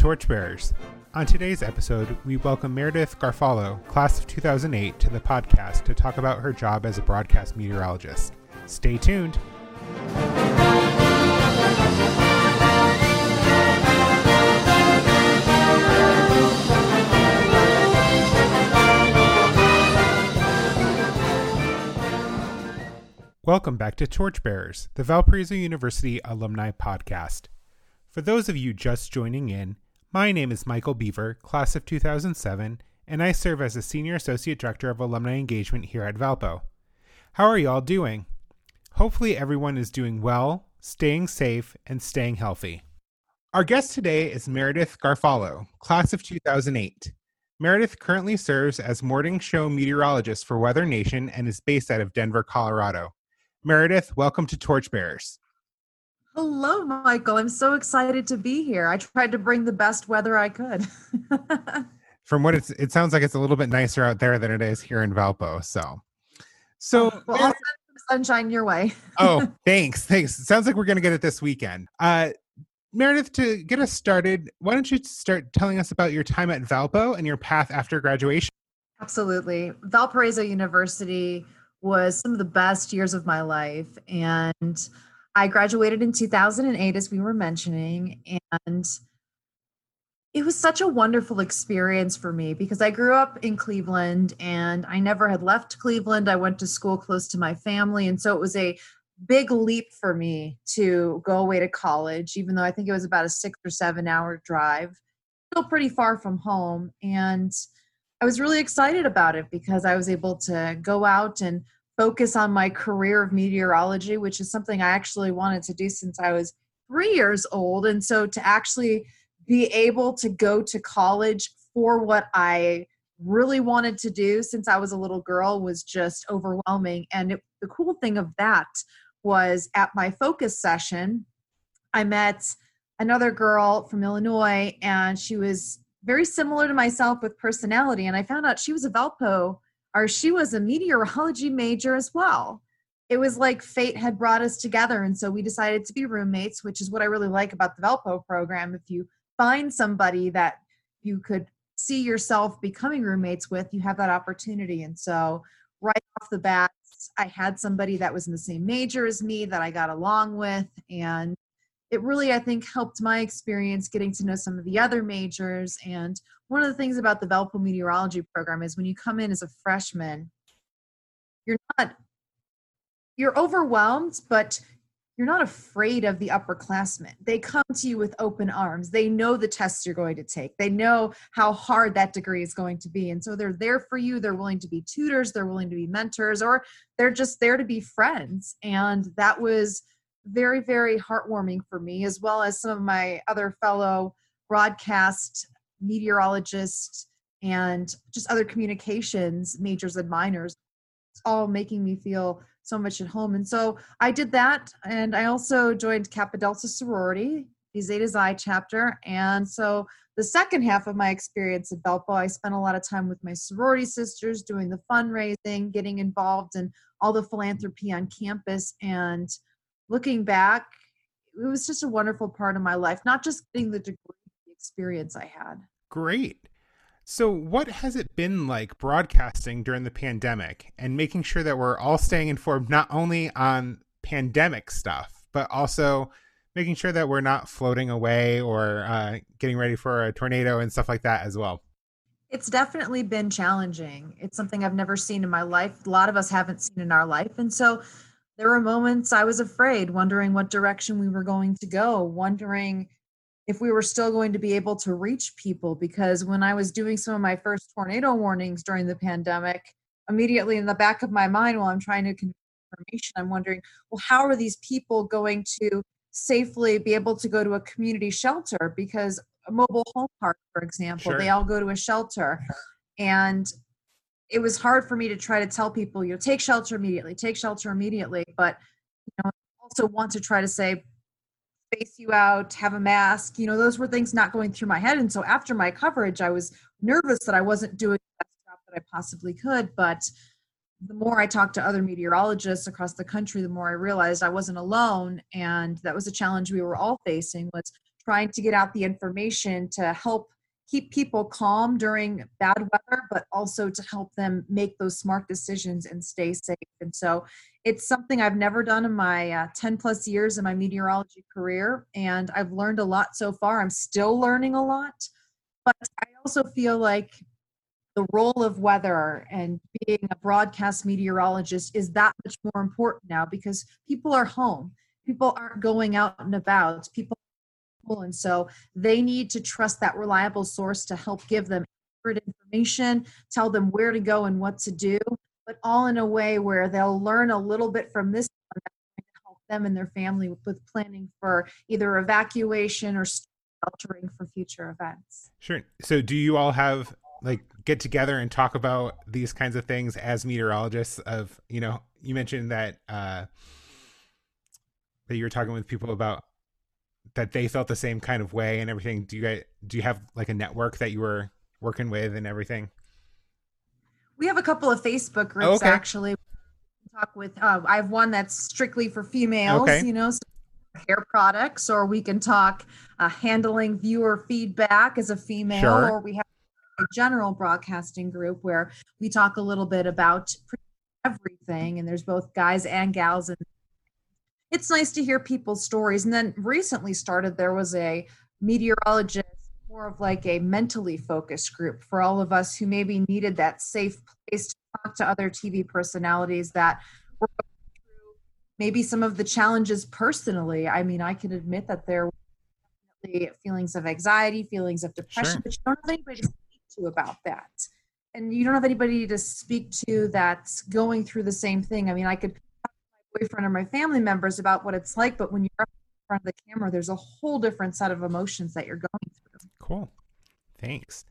Torchbearers. On today's episode, we welcome Meredith Garofalo, class of 2008, to the podcast to talk about her job as a broadcast meteorologist. Stay tuned. Welcome back to Torchbearers, the Valparaiso University alumni podcast. For those of you just joining in, my name is Michael Beaver, class of 2007, and I serve as a Senior Associate Director of Alumni Engagement here at Valpo. How are you all doing? Hopefully, everyone is doing well, staying safe, and staying healthy. Our guest today is Meredith Garofalo, class of 2008. Meredith currently serves as morning show meteorologist for Weather Nation and is based out of Denver, Colorado. Meredith, welcome to Torchbearers. Hello, Michael. I'm so excited to be here. I tried to bring the best weather I could. From what it's, it sounds like it's a little bit nicer out there than it is here in Valpo. So, so well, I'll send some sunshine your way. oh, thanks, thanks. It sounds like we're gonna get it this weekend. Uh, Meredith, to get us started, why don't you start telling us about your time at Valpo and your path after graduation? Absolutely. Valparaiso University was some of the best years of my life. And I graduated in 2008, as we were mentioning. And it was such a wonderful experience for me because I grew up in Cleveland and I never had left Cleveland. I went to school close to my family. And so it was a big leap for me to go away to college, even though I think it was about a six or seven hour drive, still pretty far from home. And I was really excited about it because I was able to go out and focus on my career of meteorology, which is something I actually wanted to do since I was three years old. And so to actually be able to go to college for what I really wanted to do since I was a little girl was just overwhelming. And it, the cool thing of that was at my focus session, I met another girl from Illinois, and she was very similar to myself with personality. And I found out she was a Valpo, or she was a meteorology major as well. It was like fate had brought us together. And so we decided to be roommates, which is what I really like about the Valpo program. If you find somebody that you could see yourself becoming roommates with, you have that opportunity. And so right off the bat, I had somebody that was in the same major as me that I got along with. And it really, I think, helped my experience getting to know some of the other majors. And one of the things about the Valpo Meteorology program is when you come in as a freshman, you're not, you're overwhelmed, but you're not afraid of the upperclassmen. They come to you with open arms. They know the tests you're going to take. They know how hard that degree is going to be. And so they're there for you. They're willing to be tutors, they're willing to be mentors, or they're just there to be friends. And that was very, very heartwarming for me, as well as some of my other fellow broadcast meteorologists and just other communications majors and minors. It's all making me feel so much at home. And so I did that. And I also joined Kappa Delta sorority, the Zeta Xi chapter. And so the second half of my experience at Valpo, I spent a lot of time with my sorority sisters doing the fundraising, getting involved in all the philanthropy on campus. And looking back, it was just a wonderful part of my life, not just getting the degree, the experience I had. Great. So, what has it been like broadcasting during the pandemic and making sure that we're all staying informed not only on pandemic stuff, but also making sure that we're not floating away or uh, getting ready for a tornado and stuff like that as well? It's definitely been challenging. It's something I've never seen in my life. A lot of us haven't seen in our life. And so, there were moments I was afraid, wondering what direction we were going to go, wondering if we were still going to be able to reach people because when I was doing some of my first tornado warnings during the pandemic, immediately in the back of my mind while I'm trying to convey information, I'm wondering, well, how are these people going to safely be able to go to a community shelter? Because a mobile home park, for example, sure. they all go to a shelter. And it was hard for me to try to tell people, you know, take shelter immediately, take shelter immediately. But you know, I also want to try to say, space you out, have a mask. You know, those were things not going through my head. And so after my coverage, I was nervous that I wasn't doing the best job that I possibly could. But the more I talked to other meteorologists across the country, the more I realized I wasn't alone. And that was a challenge we were all facing was trying to get out the information to help keep people calm during bad weather, but also to help them make those smart decisions and stay safe. And so it's something I've never done in my uh, 10 plus years in my meteorology career. And I've learned a lot so far. I'm still learning a lot. But I also feel like the role of weather and being a broadcast meteorologist is that much more important now because people are home. People aren't going out and about. People and so they need to trust that reliable source to help give them accurate information, tell them where to go and what to do, but all in a way where they'll learn a little bit from this to help them and their family with planning for either evacuation or sheltering for future events. Sure. So do you all have like get together and talk about these kinds of things as meteorologists of, you know, you mentioned that uh that you were talking with people about that they felt the same kind of way and everything do you guys do you have like a network that you were working with and everything we have a couple of facebook groups oh, okay. actually talk with uh, i have one that's strictly for females okay. you know so hair products or we can talk uh, handling viewer feedback as a female sure. or we have a general broadcasting group where we talk a little bit about everything and there's both guys and gals in it's nice to hear people's stories. And then recently started, there was a meteorologist, more of like a mentally focused group for all of us who maybe needed that safe place to talk to other TV personalities that were through maybe some of the challenges personally. I mean, I can admit that there were definitely feelings of anxiety, feelings of depression, sure. but you don't have anybody to speak to about that. And you don't have anybody to speak to that's going through the same thing. I mean, I could boyfriend or my family members about what it's like, but when you're in front of the camera, there's a whole different set of emotions that you're going through. Cool. Thanks.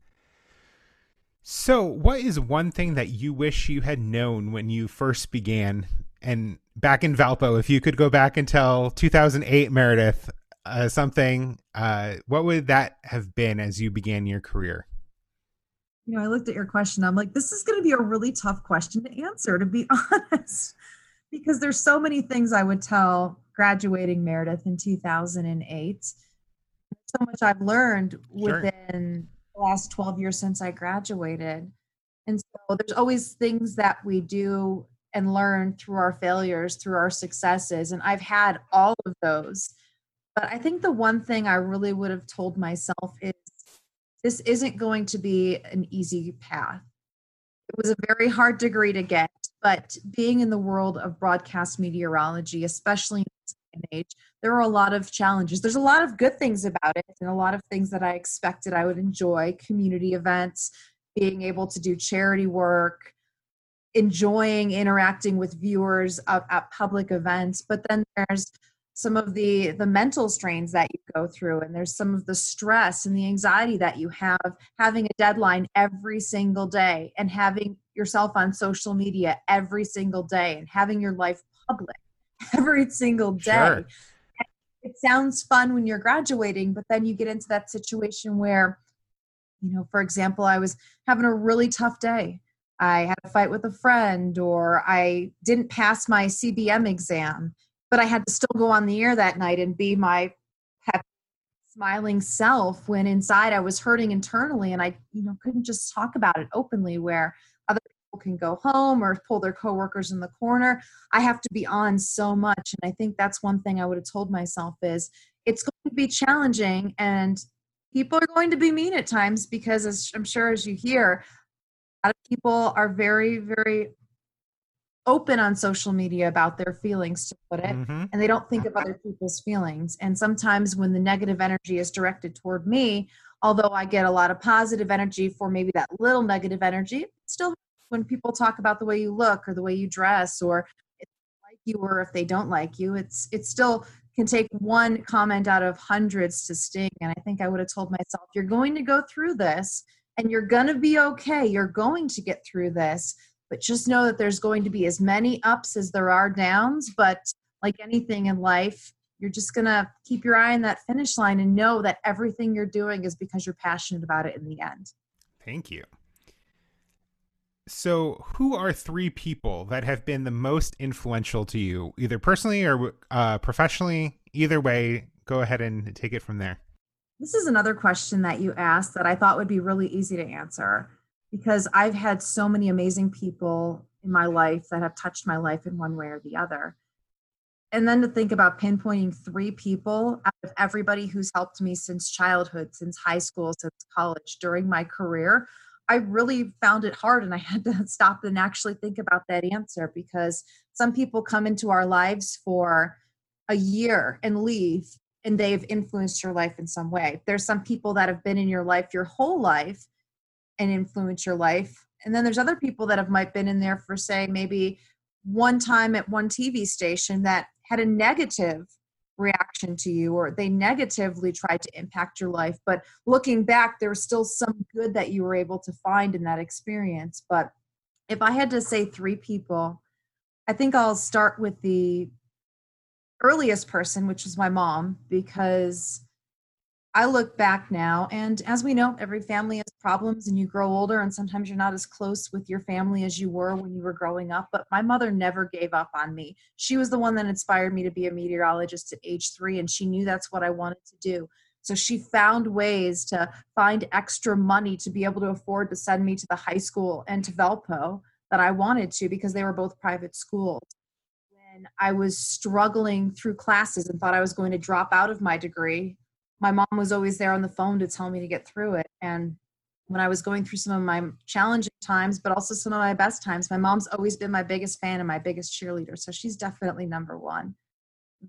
So, what is one thing that you wish you had known when you first began? And back in Valpo, if you could go back and tell 2008 Meredith uh, something, uh, what would that have been as you began your career? You know, I looked at your question. I'm like, this is going to be a really tough question to answer, to be honest because there's so many things I would tell graduating Meredith in 2008. So much I've learned within sure. the last 12 years since I graduated. And so there's always things that we do and learn through our failures, through our successes. And I've had all of those. But I think the one thing I really would have told myself is this isn't going to be an easy path. It was a very hard degree to get but being in the world of broadcast meteorology, especially in this age, there are a lot of challenges. There's a lot of good things about it, and a lot of things that I expected I would enjoy community events, being able to do charity work, enjoying interacting with viewers of, at public events. But then there's some of the the mental strains that you go through and there's some of the stress and the anxiety that you have having a deadline every single day and having yourself on social media every single day and having your life public every single day. Sure. it sounds fun when you're graduating but then you get into that situation where you know for example i was having a really tough day. I had a fight with a friend or i didn't pass my cbm exam but I had to still go on the air that night and be my happy, smiling self when inside I was hurting internally and I, you know, couldn't just talk about it openly where other people can go home or pull their coworkers in the corner. I have to be on so much. And I think that's one thing I would have told myself is it's going to be challenging and people are going to be mean at times because as I'm sure as you hear, a lot of people are very, very open on social media about their feelings to put it mm-hmm. and they don't think of other people's feelings. And sometimes when the negative energy is directed toward me although i get a lot of positive energy for maybe that little negative energy still when people talk about the way you look or the way you dress or if they like you or if they don't like you. It's it still can take one comment out of hundreds to sting. And i think i would have told myself you're going to go through this and you're going to be okay. You're going to get through this but just know that there's going to be as many ups as there are downs but like anything in life you're just going to keep your eye on that finish line and know that everything you're doing is because you're passionate about it in the end. Thank you. So who are three people that have been the most influential to you either personally or uh, professionally? Either way go ahead and take it from there. This is another question that you asked that I thought would be really easy to answer because I've had so many amazing people in my life that have touched my life in one way or the other. And then to think about pinpointing three people out of everybody who's helped me since childhood, since high school, since college, during my career, I really found it hard and I had to stop and actually think about that answer because some people come into our lives for a year and leave and they've influenced your life in some way. There's some people that have been in your life your whole life and influence your life. And then there's other people that have might been in there for say maybe one time at one TV station that had a negative reaction to you or they negatively tried to impact your life but looking back there was still some good that you were able to find in that experience but if i had to say three people i think i'll start with the earliest person which was my mom because I look back now, and as we know, every family has problems, and you grow older, and sometimes you're not as close with your family as you were when you were growing up. But my mother never gave up on me. She was the one that inspired me to be a meteorologist at age three, and she knew that's what I wanted to do. So she found ways to find extra money to be able to afford to send me to the high school and to Valpo that I wanted to because they were both private schools. When I was struggling through classes and thought I was going to drop out of my degree, my mom was always there on the phone to tell me to get through it. And when I was going through some of my challenging times, but also some of my best times, my mom's always been my biggest fan and my biggest cheerleader. So she's definitely number one.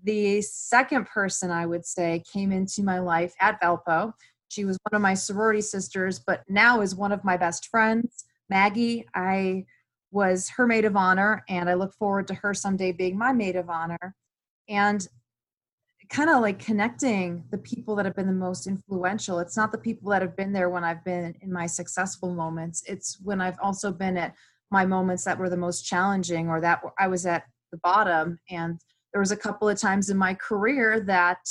The second person I would say came into my life at Valpo. She was one of my sorority sisters, but now is one of my best friends, Maggie. I was her maid of honor, and I look forward to her someday being my maid of honor. And kind of like connecting the people that have been the most influential. It's not the people that have been there when I've been in my successful moments. It's when I've also been at my moments that were the most challenging or that I was at the bottom. And there was a couple of times in my career that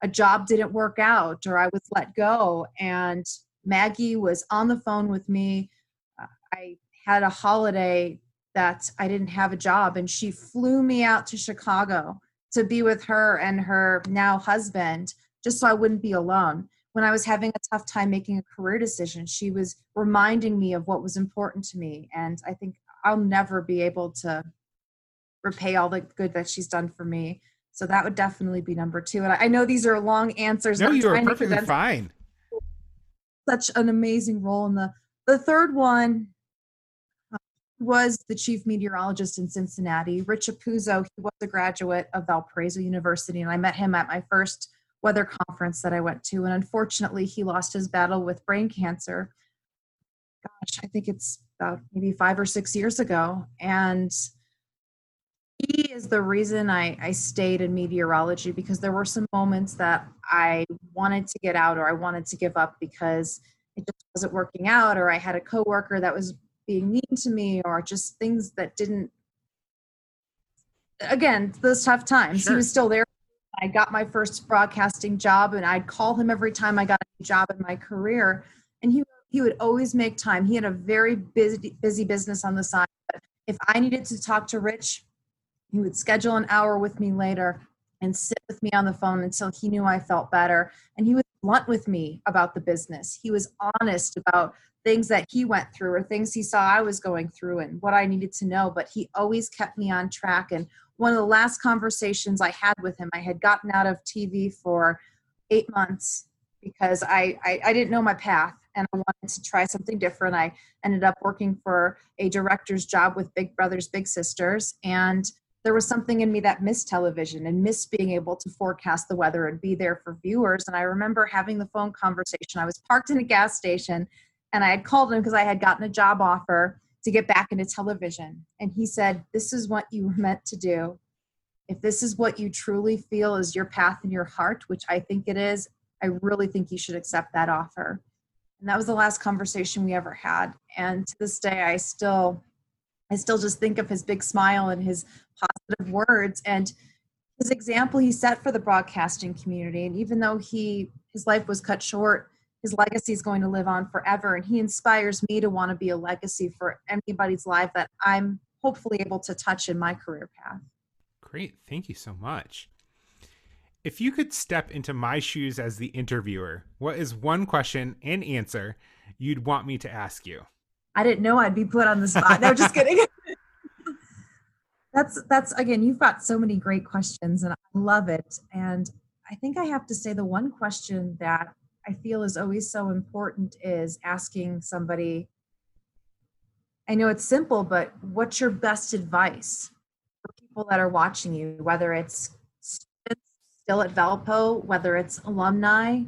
a job didn't work out or I was let go. And Maggie was on the phone with me. Uh, I had a holiday that I didn't have a job and she flew me out to Chicago to be with her and her now husband just so I wouldn't be alone. When I was having a tough time making a career decision, she was reminding me of what was important to me. And I think I'll never be able to repay all the good that she's done for me. So that would definitely be number two. And I know these are long answers. No, you are perfectly fine. Such an amazing role in the the third one was the chief meteorologist in Cincinnati. Rich Apuzzo, he was a graduate of Valparaiso University, and I met him at my first weather conference that I went to. And unfortunately, he lost his battle with brain cancer. Gosh, I think it's about maybe five or six years ago. And he is the reason I, I stayed in meteorology because there were some moments that I wanted to get out or I wanted to give up because it just wasn't working out, or I had a coworker that was being mean to me or just things that didn't again those tough times. Sure. he was still there. I got my first broadcasting job and i'd call him every time i got a job in my career. And he he would always make time. He had a very busy busy business on the side. But if i needed to talk to rich he would schedule an hour with me later and sit with me on the phone until he knew i felt better. And he was blunt with me about the business he was honest about things that he went through or things he saw I was going through and what I needed to know. But he always kept me on track. And one of the last conversations I had with him, I had gotten out of TV for eight months because I, I, I didn't know my path and I wanted to try something different. I ended up working for a director's job with Big Brothers Big Sisters. And there was something in me that missed television and missed being able to forecast the weather and be there for viewers. And I remember having the phone conversation. I was parked in a gas station and I had called him because I had gotten a job offer to get back into television. And he said, This is what you were meant to do. If this is what you truly feel is your path in your heart, which I think it is, I really think you should accept that offer. And that was the last conversation we ever had. And to this day, I still, I still just think of his big smile and his positive words and his example he set for the broadcasting community. And even though he, his life was cut short, his legacy is going to live on forever and he inspires me to want to be a legacy for anybody's life that i'm hopefully able to touch in my career path great thank you so much If you could step into my shoes as the interviewer, what is one question and answer you'd want me to ask you? I didn't know I'd be put on the spot. No, just kidding. that's that's again, you've got so many great questions and I love it. And I think I have to say the one question that I feel is always so important is asking somebody I know it's simple, but what's your best advice for people that are watching you, whether it's students still at Valpo, whether it's alumni,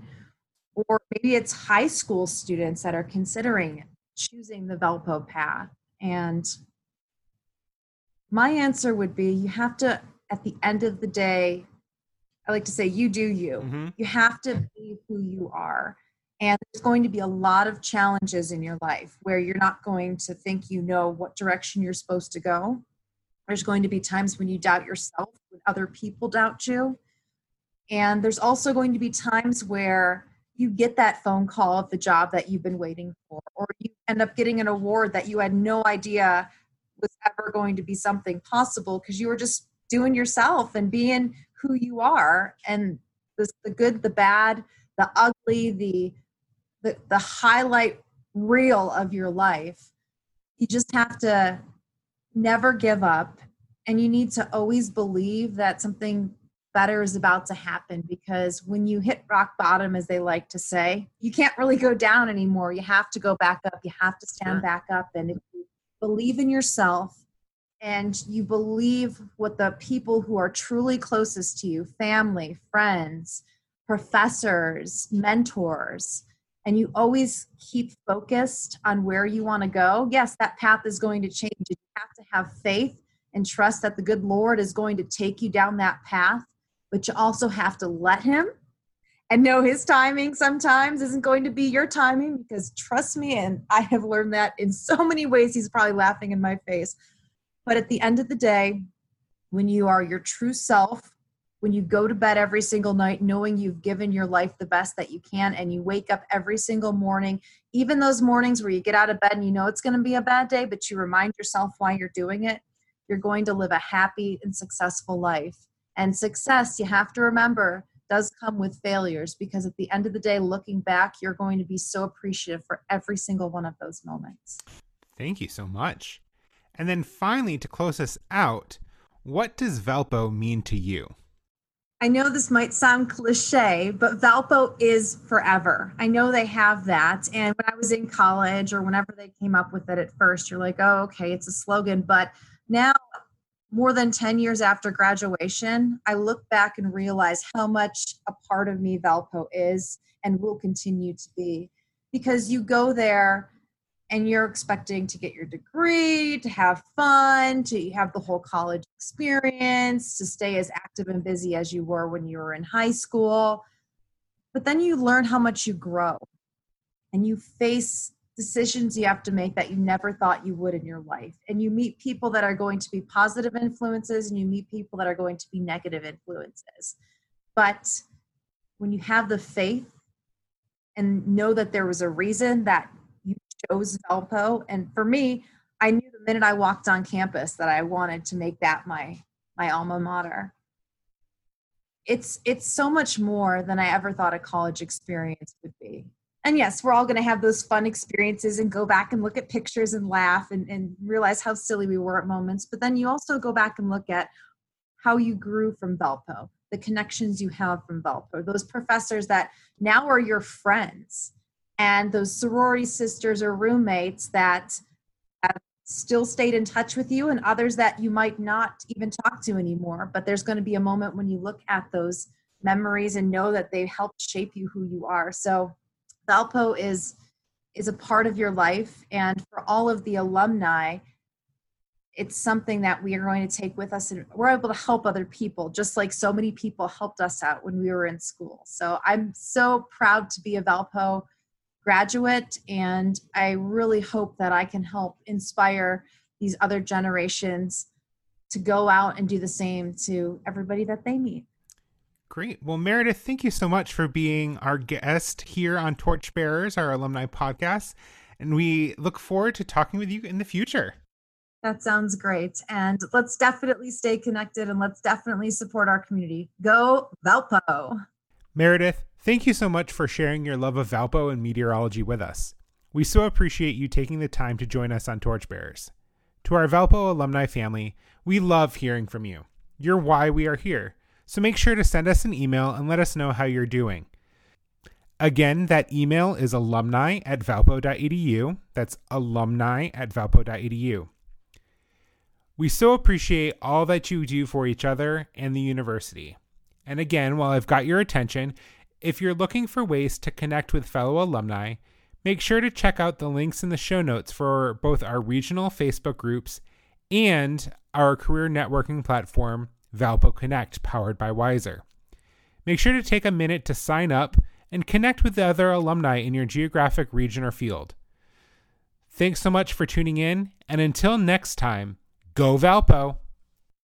or maybe it's high school students that are considering choosing the Valpo path? And my answer would be you have to, at the end of the day, I like to say, you do you. Mm-hmm. You have to be who you are. And there's going to be a lot of challenges in your life where you're not going to think you know what direction you're supposed to go. There's going to be times when you doubt yourself, when other people doubt you. And there's also going to be times where you get that phone call of the job that you've been waiting for, or you end up getting an award that you had no idea was ever going to be something possible because you were just doing yourself and being who you are. And the, the good, the bad, the ugly, the the, the highlight reel of your life. You just have to never give up and you need to always believe that something better is about to happen because when you hit rock bottom as they like to say you can't really go down anymore you have to go back up you have to stand sure. back up and if you believe in yourself and you believe what the people who are truly closest to you family friends professors mentors and you always keep focused on where you want to go, yes, that path is going to change. You have to have faith and trust that the good Lord is going to take you down that path, but you also have to let Him and know His timing sometimes isn't going to be your timing because trust me, and I have learned that in so many ways. He's probably laughing in my face. But at the end of the day, when you are your true self, when you go to bed every single night knowing you've given your life the best that you can and you wake up every single morning even those mornings where you get out of bed and you know it's going to be a bad day but you remind yourself why you're doing it you're going to live a happy and successful life and success you have to remember does come with failures because at the end of the day looking back you're going to be so appreciative for every single one of those moments thank you so much and then finally to close us out what does valpo mean to you I know this might sound cliche, but Valpo is forever. I know they have that. And when I was in college or whenever they came up with it at first, you're like, oh, okay, it's a slogan. But now, more than 10 years after graduation, I look back and realize how much a part of me Valpo is and will continue to be. Because you go there and you're expecting to get your degree, to have fun, to have the whole college experience, to stay as active and busy as you were when you were in high school. But then you learn how much you grow and you face decisions you have to make that you never thought you would in your life. And you meet people that are going to be positive influences and you meet people that are going to be negative influences. But when you have the faith and know that there was a reason that you chose Valpo. And for me, I knew the minute I walked on campus that I wanted to make that my my alma mater. It's it's so much more than I ever thought a college experience would be. And yes, we're all going to have those fun experiences and go back and look at pictures and laugh and, and realize how silly we were at moments. But then you also go back and look at how you grew from Valpo, the connections you have from Valpo, those professors that now are your friends and those sorority sisters or roommates that have still stayed in touch with you and others that you might not even talk to anymore but there's going to be a moment when you look at those memories and know that they helped shape you who you are so valpo is is a part of your life. And for all of the alumni it's something that we are going to take with us. And we're able to help other people just like so many people helped us out when we were in school. So i'm so proud to be a valpo graduate. And i really hope that i can help inspire these other generations to go out and do the same to everybody that they meet Great. Well, Meredith, thank you so much for being our guest here on Torchbearers, our alumni podcast. And we look forward to talking with you in the future. That sounds great. And let's definitely stay connected and let's definitely support our community. Go Valpo. Meredith, thank you so much for sharing your love of Valpo and meteorology with us. We so appreciate you taking the time to join us on Torchbearers. To our Valpo alumni family, we love hearing from you. You're why we are here. So make sure to send us an email and let us know how you're doing. Again, that email is alumni at valpo.edu. That's alumni at valpo.edu. We so appreciate all that you do for each other and the university. And again, while I've got your attention, if you're looking for ways to connect with fellow alumni, make sure to check out the links in the show notes for both our regional Facebook groups and our career networking platform, Valpo Connect, powered by Wisr. Make sure to take a minute to sign up and connect with the other alumni in your geographic region or field. Thanks so much for tuning in, and until next time, go Valpo!